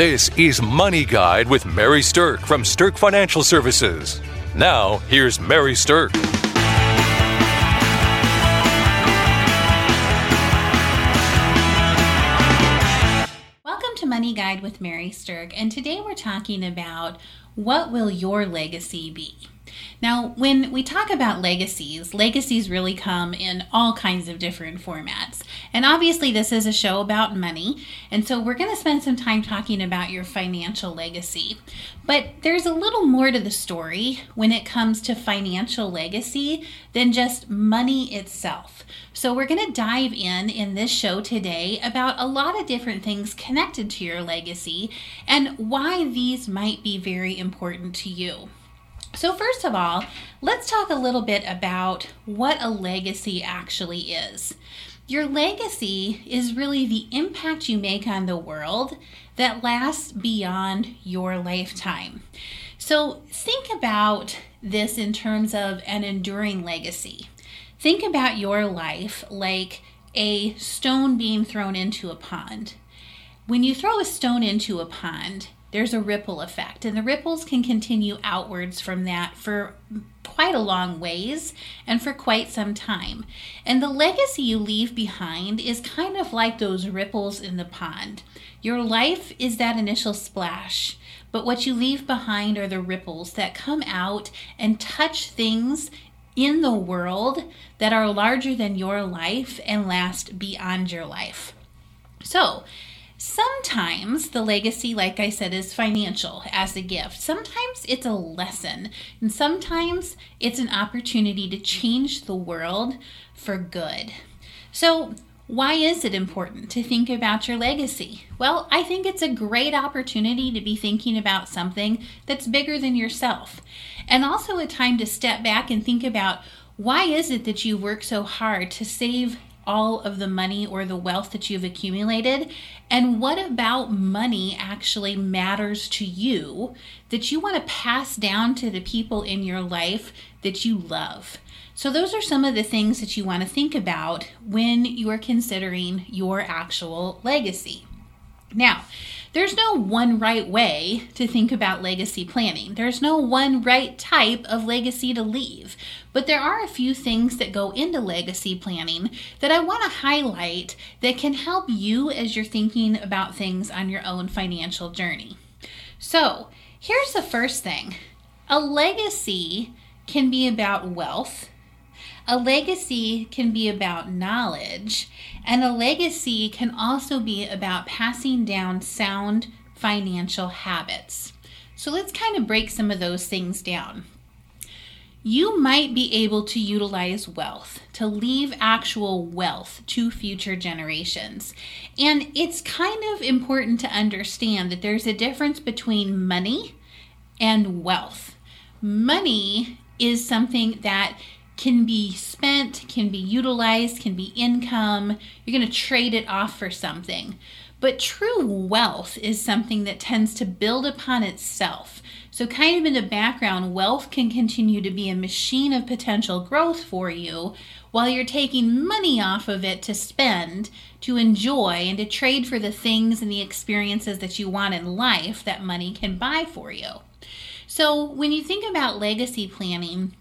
This is Money Guide with Mary Stirk from Stirk Financial Services. Now, here's Mary Stirk. Welcome to Money Guide with Mary Stirk, and today we're talking about what will your legacy be? Now, when we talk about legacies, legacies really come in all kinds of different formats. And obviously, this is a show about money, and so we're going to spend some time talking about your financial legacy. But there's a little more to the story when it comes to financial legacy than just money itself. So, we're going to dive in in this show today about a lot of different things connected to your legacy and why these might be very important to you. So, first of all, let's talk a little bit about what a legacy actually is. Your legacy is really the impact you make on the world that lasts beyond your lifetime. So, think about this in terms of an enduring legacy. Think about your life like a stone being thrown into a pond. When you throw a stone into a pond, there's a ripple effect, and the ripples can continue outwards from that for quite a long ways and for quite some time. And the legacy you leave behind is kind of like those ripples in the pond. Your life is that initial splash, but what you leave behind are the ripples that come out and touch things in the world that are larger than your life and last beyond your life. So, Sometimes the legacy, like I said, is financial as a gift. Sometimes it's a lesson. And sometimes it's an opportunity to change the world for good. So, why is it important to think about your legacy? Well, I think it's a great opportunity to be thinking about something that's bigger than yourself. And also a time to step back and think about why is it that you work so hard to save all of the money or the wealth that you've accumulated? And what about money actually matters to you that you want to pass down to the people in your life that you love? So, those are some of the things that you want to think about when you are considering your actual legacy. Now, there's no one right way to think about legacy planning. There's no one right type of legacy to leave. But there are a few things that go into legacy planning that I want to highlight that can help you as you're thinking about things on your own financial journey. So, here's the first thing a legacy can be about wealth a legacy can be about knowledge, and a legacy can also be about passing down sound financial habits. So let's kind of break some of those things down. You might be able to utilize wealth to leave actual wealth to future generations. And it's kind of important to understand that there's a difference between money and wealth. Money is something that can be spent, can be utilized, can be income. You're going to trade it off for something. But true wealth is something that tends to build upon itself. So, kind of in the background, wealth can continue to be a machine of potential growth for you while you're taking money off of it to spend, to enjoy, and to trade for the things and the experiences that you want in life that money can buy for you. So, when you think about legacy planning,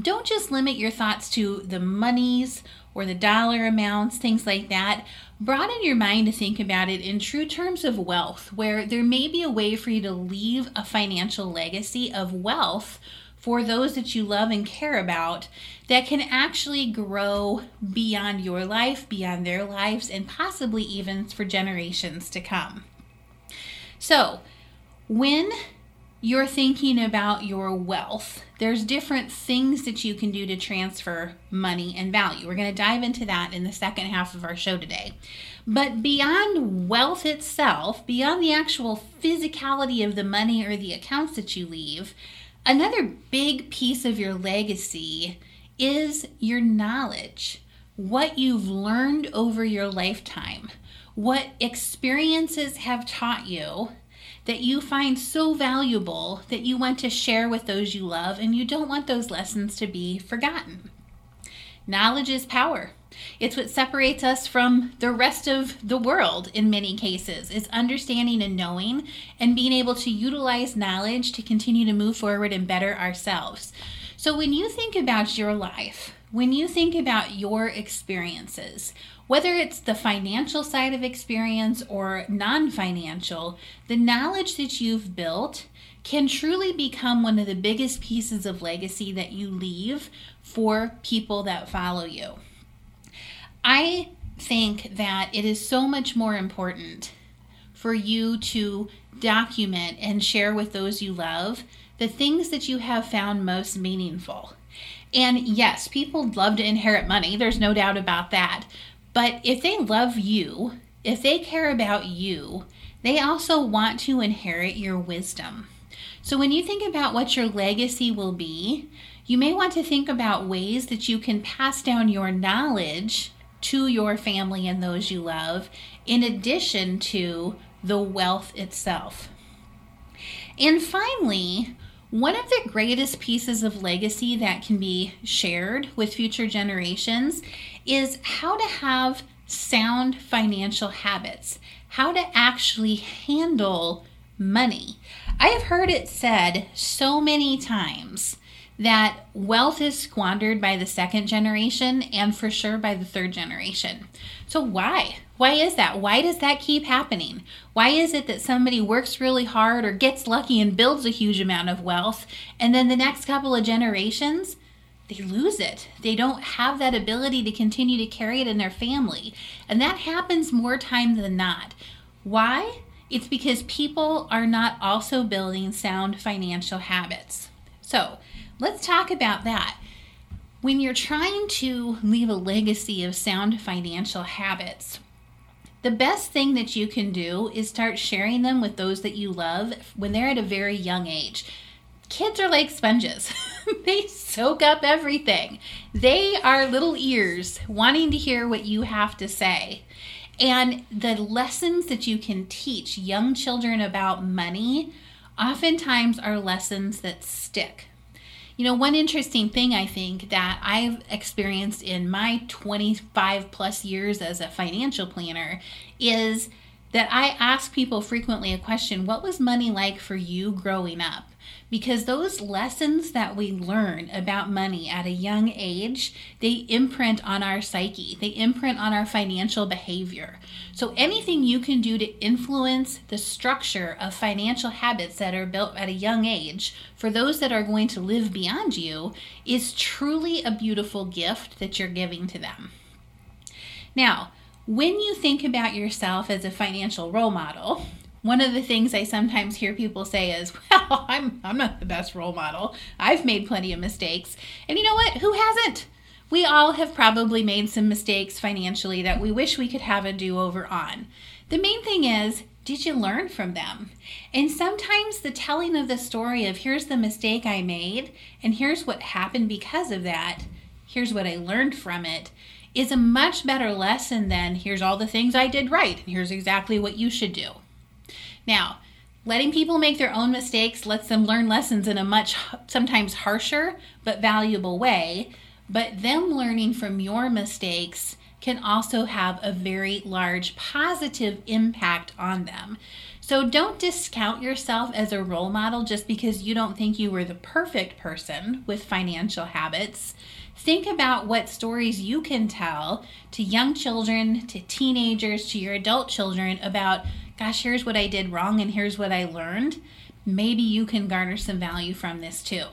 don't just limit your thoughts to the monies or the dollar amounts, things like that. Broaden your mind to think about it in true terms of wealth, where there may be a way for you to leave a financial legacy of wealth for those that you love and care about that can actually grow beyond your life, beyond their lives, and possibly even for generations to come. So, when you're thinking about your wealth, there's different things that you can do to transfer money and value. We're going to dive into that in the second half of our show today. But beyond wealth itself, beyond the actual physicality of the money or the accounts that you leave, another big piece of your legacy is your knowledge. What you've learned over your lifetime, what experiences have taught you that you find so valuable that you want to share with those you love and you don't want those lessons to be forgotten. Knowledge is power. It's what separates us from the rest of the world in many cases. It's understanding and knowing and being able to utilize knowledge to continue to move forward and better ourselves. So when you think about your life, when you think about your experiences, whether it's the financial side of experience or non financial, the knowledge that you've built can truly become one of the biggest pieces of legacy that you leave for people that follow you. I think that it is so much more important for you to document and share with those you love the things that you have found most meaningful. And yes, people love to inherit money, there's no doubt about that. But if they love you, if they care about you, they also want to inherit your wisdom. So when you think about what your legacy will be, you may want to think about ways that you can pass down your knowledge to your family and those you love, in addition to the wealth itself. And finally, one of the greatest pieces of legacy that can be shared with future generations is how to have sound financial habits, how to actually handle money. I have heard it said so many times that wealth is squandered by the second generation and for sure by the third generation. So, why? Why is that? Why does that keep happening? Why is it that somebody works really hard or gets lucky and builds a huge amount of wealth, and then the next couple of generations, they lose it. They don't have that ability to continue to carry it in their family. And that happens more time than not. Why? It's because people are not also building sound financial habits. So, let's talk about that. When you're trying to leave a legacy of sound financial habits, the best thing that you can do is start sharing them with those that you love when they're at a very young age. Kids are like sponges. they soak up everything. They are little ears wanting to hear what you have to say. And the lessons that you can teach young children about money oftentimes are lessons that stick. You know, one interesting thing I think that I've experienced in my 25 plus years as a financial planner is that I ask people frequently a question what was money like for you growing up? because those lessons that we learn about money at a young age they imprint on our psyche. They imprint on our financial behavior. So anything you can do to influence the structure of financial habits that are built at a young age for those that are going to live beyond you is truly a beautiful gift that you're giving to them. Now when you think about yourself as a financial role model one of the things I sometimes hear people say is, "Well, I'm I'm not the best role model. I've made plenty of mistakes." And you know what? Who hasn't? We all have probably made some mistakes financially that we wish we could have a do-over on. The main thing is, did you learn from them? And sometimes the telling of the story of here's the mistake I made and here's what happened because of that, here's what I learned from it, is a much better lesson than here's all the things I did right and here's exactly what you should do. Now, letting people make their own mistakes lets them learn lessons in a much sometimes harsher but valuable way. But them learning from your mistakes can also have a very large positive impact on them. So don't discount yourself as a role model just because you don't think you were the perfect person with financial habits. Think about what stories you can tell to young children, to teenagers, to your adult children about gosh, here's what I did wrong and here's what I learned, maybe you can garner some value from this too.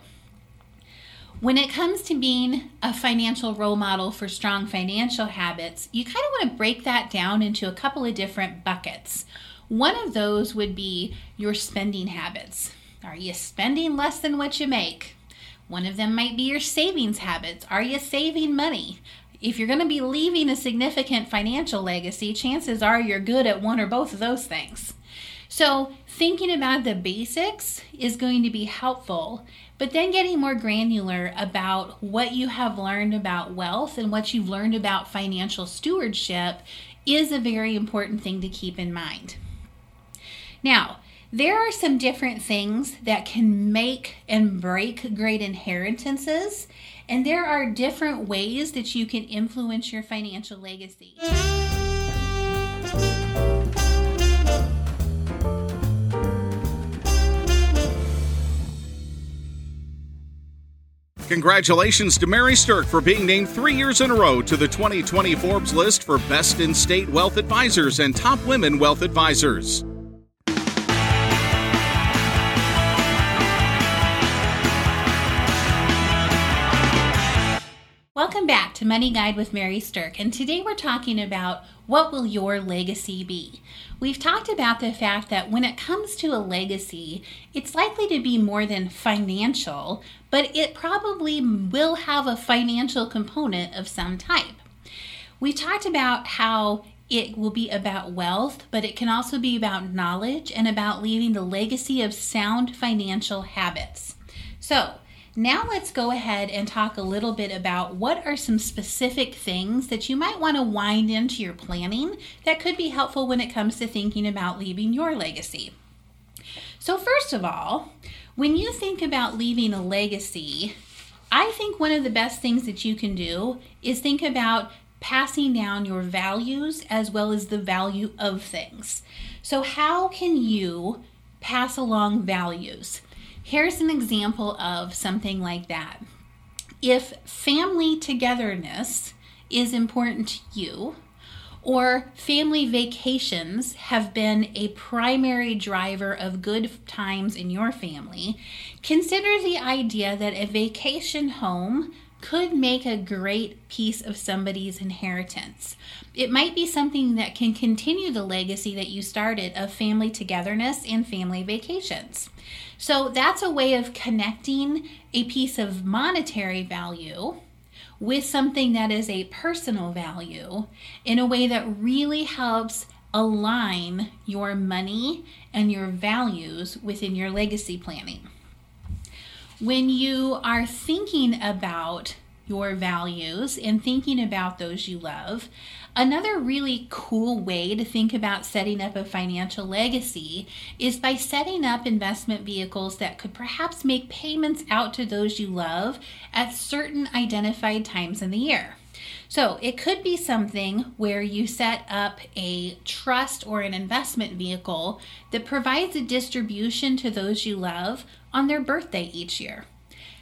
When it comes to being a financial role model for strong financial habits, you kind of want to break that down into a couple of different buckets. One of those would be your spending habits. Are you spending less than what you make? One of them might be your savings habits. Are you saving money? if you're going to be leaving a significant financial legacy, chances are you're good at one or both of those things. So, thinking about the basics is going to be helpful, but then getting more granular about what you have learned about wealth and what you've learned about financial stewardship is a very important thing to keep in mind. Now, there are some different things that can make and break great inheritances, and there are different ways that you can influence your financial legacy. Congratulations to Mary Stirk for being named three years in a row to the 2020 Forbes list for Best in State Wealth Advisors and Top Women Wealth Advisors. To Money Guide with Mary Stirk, and today we're talking about what will your legacy be? We've talked about the fact that when it comes to a legacy, it's likely to be more than financial, but it probably will have a financial component of some type. We talked about how it will be about wealth, but it can also be about knowledge and about leaving the legacy of sound financial habits. So, now let's go ahead and talk a little bit about what are some specific things that you might want to wind into your planning that could be helpful when it comes to thinking about leaving your legacy. So, first of all, when you think about leaving a legacy, I think one of the best things that you can do is think about passing down your values as well as the value of things. So, how can you pass along values? Here's an example of something like that. If family togetherness is important to you, or family vacations have been a primary driver of good times in your family, consider the idea that a vacation home could make a great piece of somebody's inheritance. It might be something that can continue the legacy that you started of family togetherness and family vacations. So that's a way of connecting a piece of monetary value with something that is a personal value in a way that really helps align your money and your values within your legacy planning when you are thinking about your values and thinking about those you love, another really cool way to think about setting up a financial legacy is by setting up investment vehicles that could perhaps make payments out to those you love at certain identified times in the year. So it could be something where you set up a trust or an investment vehicle that provides a distribution to those you love on their birthday each year.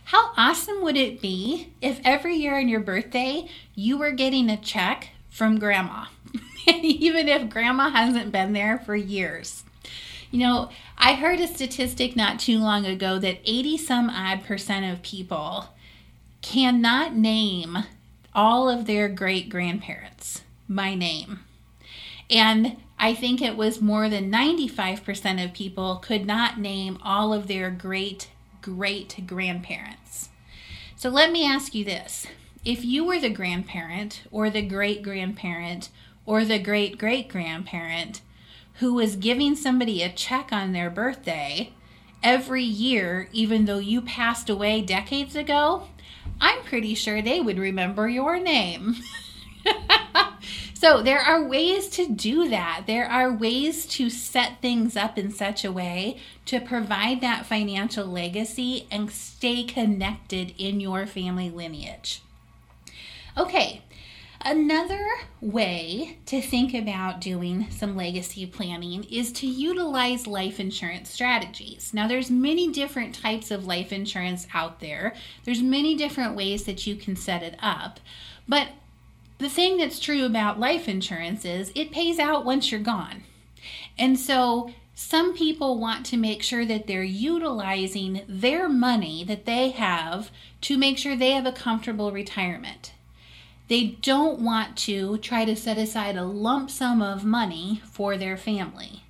How awesome would it be if every year on your birthday you were getting a check from grandma, even if grandma hasn't been there for years? You know, I heard a statistic not too long ago that 80 some odd percent of people cannot name all of their great grandparents by name. And I think it was more than 95% of people could not name all of their great great grandparents. So let me ask you this if you were the grandparent or the great grandparent or the great great grandparent who was giving somebody a check on their birthday every year, even though you passed away decades ago, I'm pretty sure they would remember your name. so, there are ways to do that. There are ways to set things up in such a way to provide that financial legacy and stay connected in your family lineage. Okay, Another way to think about doing some legacy planning is to utilize life insurance strategies. Now there's many different types of life insurance out there. There's many different ways that you can set it up. But the thing that's true about life insurance is it pays out once you're gone. And so some people want to make sure that they're utilizing their money that they have to make sure they have a comfortable retirement. They don't want to try to set aside a lump sum of money for their family.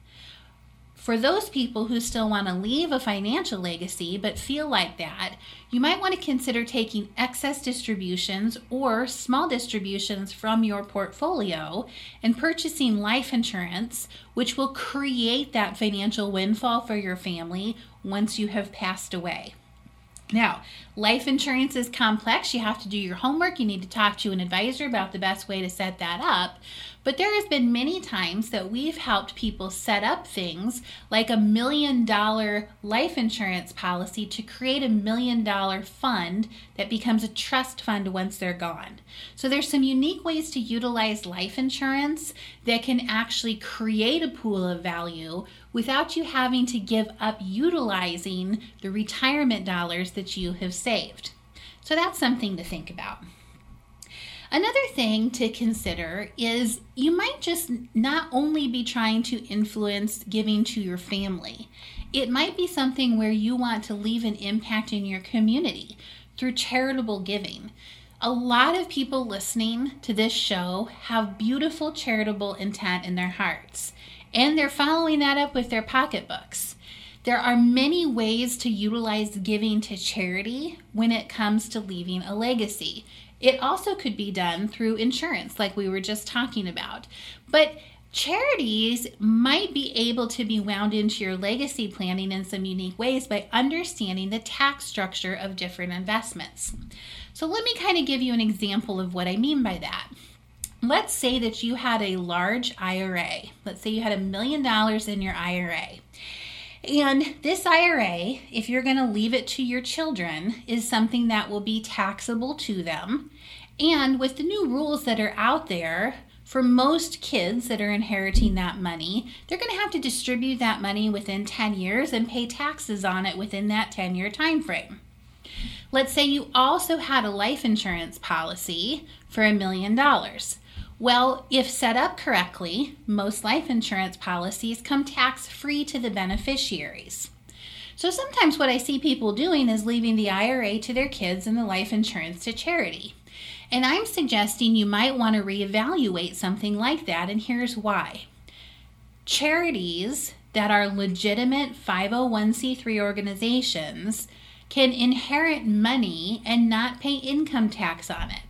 For those people who still want to leave a financial legacy but feel like that, you might want to consider taking excess distributions or small distributions from your portfolio and purchasing life insurance, which will create that financial windfall for your family once you have passed away. Now, life insurance is complex. You have to do your homework. You need to talk to an advisor about the best way to set that up. But there has been many times that we've helped people set up things like a million dollar life insurance policy to create a million dollar fund that becomes a trust fund once they're gone. So there's some unique ways to utilize life insurance that can actually create a pool of value without you having to give up utilizing the retirement dollars that you have saved. So that's something to think about. Another thing to consider is you might just not only be trying to influence giving to your family, it might be something where you want to leave an impact in your community through charitable giving. A lot of people listening to this show have beautiful charitable intent in their hearts, and they're following that up with their pocketbooks. There are many ways to utilize giving to charity when it comes to leaving a legacy. It also could be done through insurance, like we were just talking about. But charities might be able to be wound into your legacy planning in some unique ways by understanding the tax structure of different investments. So, let me kind of give you an example of what I mean by that. Let's say that you had a large IRA. Let's say you had a million dollars in your IRA. And this IRA, if you're going to leave it to your children, is something that will be taxable to them. And with the new rules that are out there, for most kids that are inheriting that money, they're going to have to distribute that money within 10 years and pay taxes on it within that 10 year time frame. Let's say you also had a life insurance policy for a million dollars. Well, if set up correctly, most life insurance policies come tax free to the beneficiaries. So sometimes what I see people doing is leaving the IRA to their kids and the life insurance to charity. And I'm suggesting you might want to reevaluate something like that, and here's why. Charities that are legitimate 501c3 organizations can inherit money and not pay income tax on it.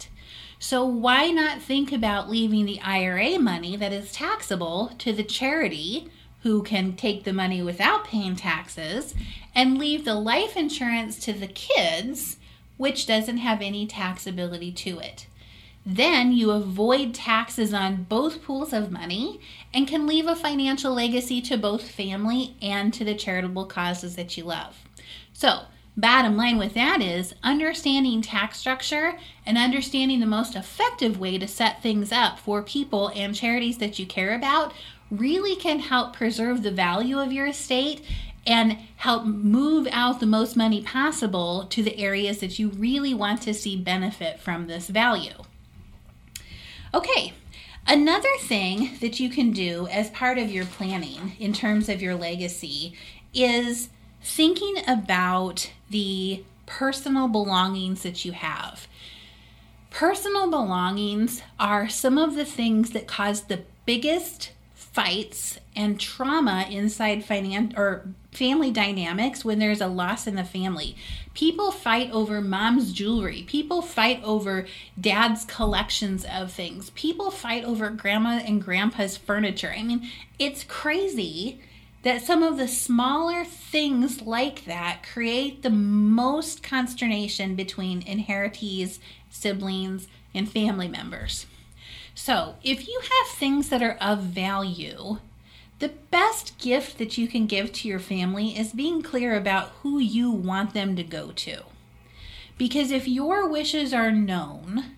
So, why not think about leaving the IRA money that is taxable to the charity who can take the money without paying taxes and leave the life insurance to the kids, which doesn't have any taxability to it? Then you avoid taxes on both pools of money and can leave a financial legacy to both family and to the charitable causes that you love. So, Bottom line with that is understanding tax structure and understanding the most effective way to set things up for people and charities that you care about really can help preserve the value of your estate and help move out the most money possible to the areas that you really want to see benefit from this value. Okay, another thing that you can do as part of your planning in terms of your legacy is thinking about the personal belongings that you have. Personal belongings are some of the things that cause the biggest fights and trauma inside finan- or family dynamics when there's a loss in the family. People fight over mom's jewelry. People fight over dad's collections of things. People fight over grandma and grandpa's furniture. I mean, it's crazy that some of the smaller things like that create the most consternation between inheritees, siblings, and family members. So, if you have things that are of value, the best gift that you can give to your family is being clear about who you want them to go to. Because if your wishes are known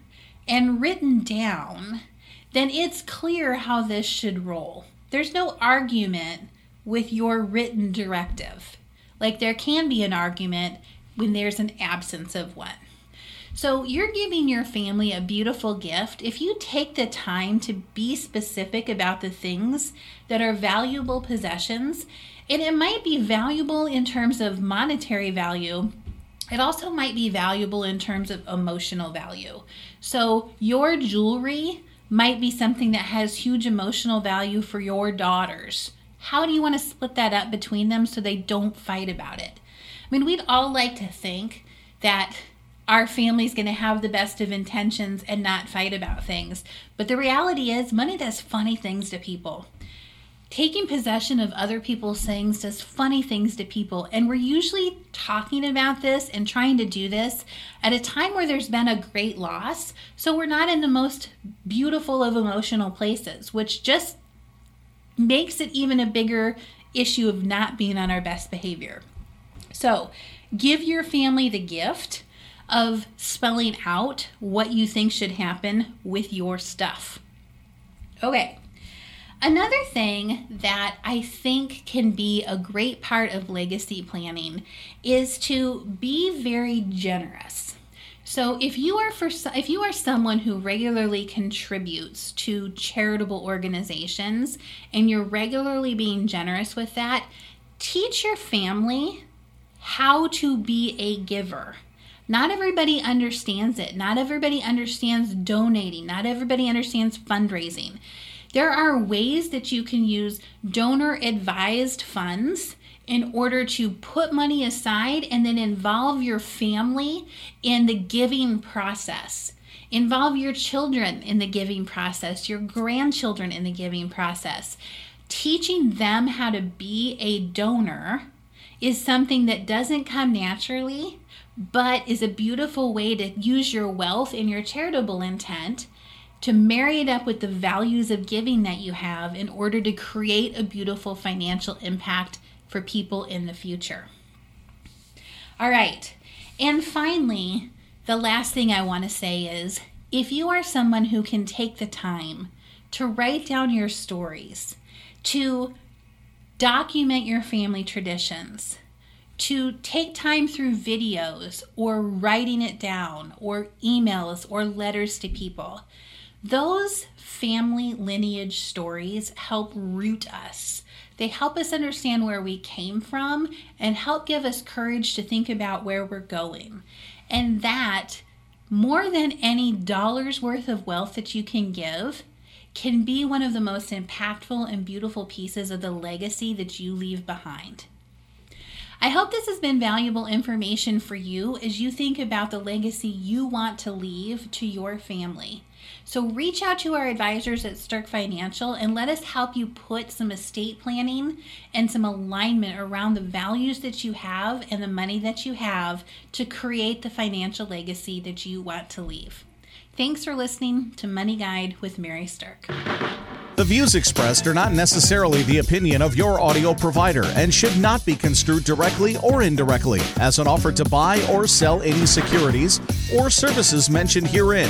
and written down, then it's clear how this should roll. There's no argument with your written directive. Like there can be an argument when there's an absence of one. So you're giving your family a beautiful gift if you take the time to be specific about the things that are valuable possessions. And it might be valuable in terms of monetary value. It also might be valuable in terms of emotional value. So your jewelry might be something that has huge emotional value for your daughters how do you want to split that up between them so they don't fight about it? I mean, we'd all like to think that our family's going to have the best of intentions and not fight about things. But the reality is, money does funny things to people. taking possession of other people's things does funny things to people. And we're usually talking about this and trying to do this at a time where there's been a great loss. So we're not in the most beautiful of emotional places, which just makes it even a bigger issue of not being on our best behavior. So give your family the gift of spelling out what you think should happen with your stuff. Okay. Another thing that I think can be a great part of legacy planning is to be very generous. So if you are for if you are someone who regularly contributes to charitable organizations and you're regularly being generous with that, teach your family how to be a giver. Not everybody understands it. Not everybody understands donating. Not everybody understands fundraising. There are ways that you can use donor advised funds in order to put money aside and then involve your family in the giving process. Involve your children in the giving process, your grandchildren in the giving process. Teaching them how to be a donor is something that doesn't come naturally, but is a beautiful way to use your wealth and your charitable intent to marry it up with the values of giving that you have in order to create a beautiful financial impact for people in the future. All right. And finally, the last thing I want to say is if you are someone who can take the time to write down your stories, to document your family traditions, to take time through videos or writing it down or emails or letters to people, those family lineage stories help root us. They help us understand where we came from and help give us courage to think about where we're going. And that, more than any dollar's worth of wealth that you can give, can be one of the most impactful and beautiful pieces of the legacy that you leave behind. I hope this has been valuable information for you as you think about the legacy you want to leave to your family. So reach out to our advisors at Stirk Financial and let us help you put some estate planning and some alignment around the values that you have and the money that you have to create the financial legacy that you want to leave. Thanks for listening to Money Guide with Mary Stirk. The views expressed are not necessarily the opinion of your audio provider and should not be construed directly or indirectly as an offer to buy or sell any securities or services mentioned herein.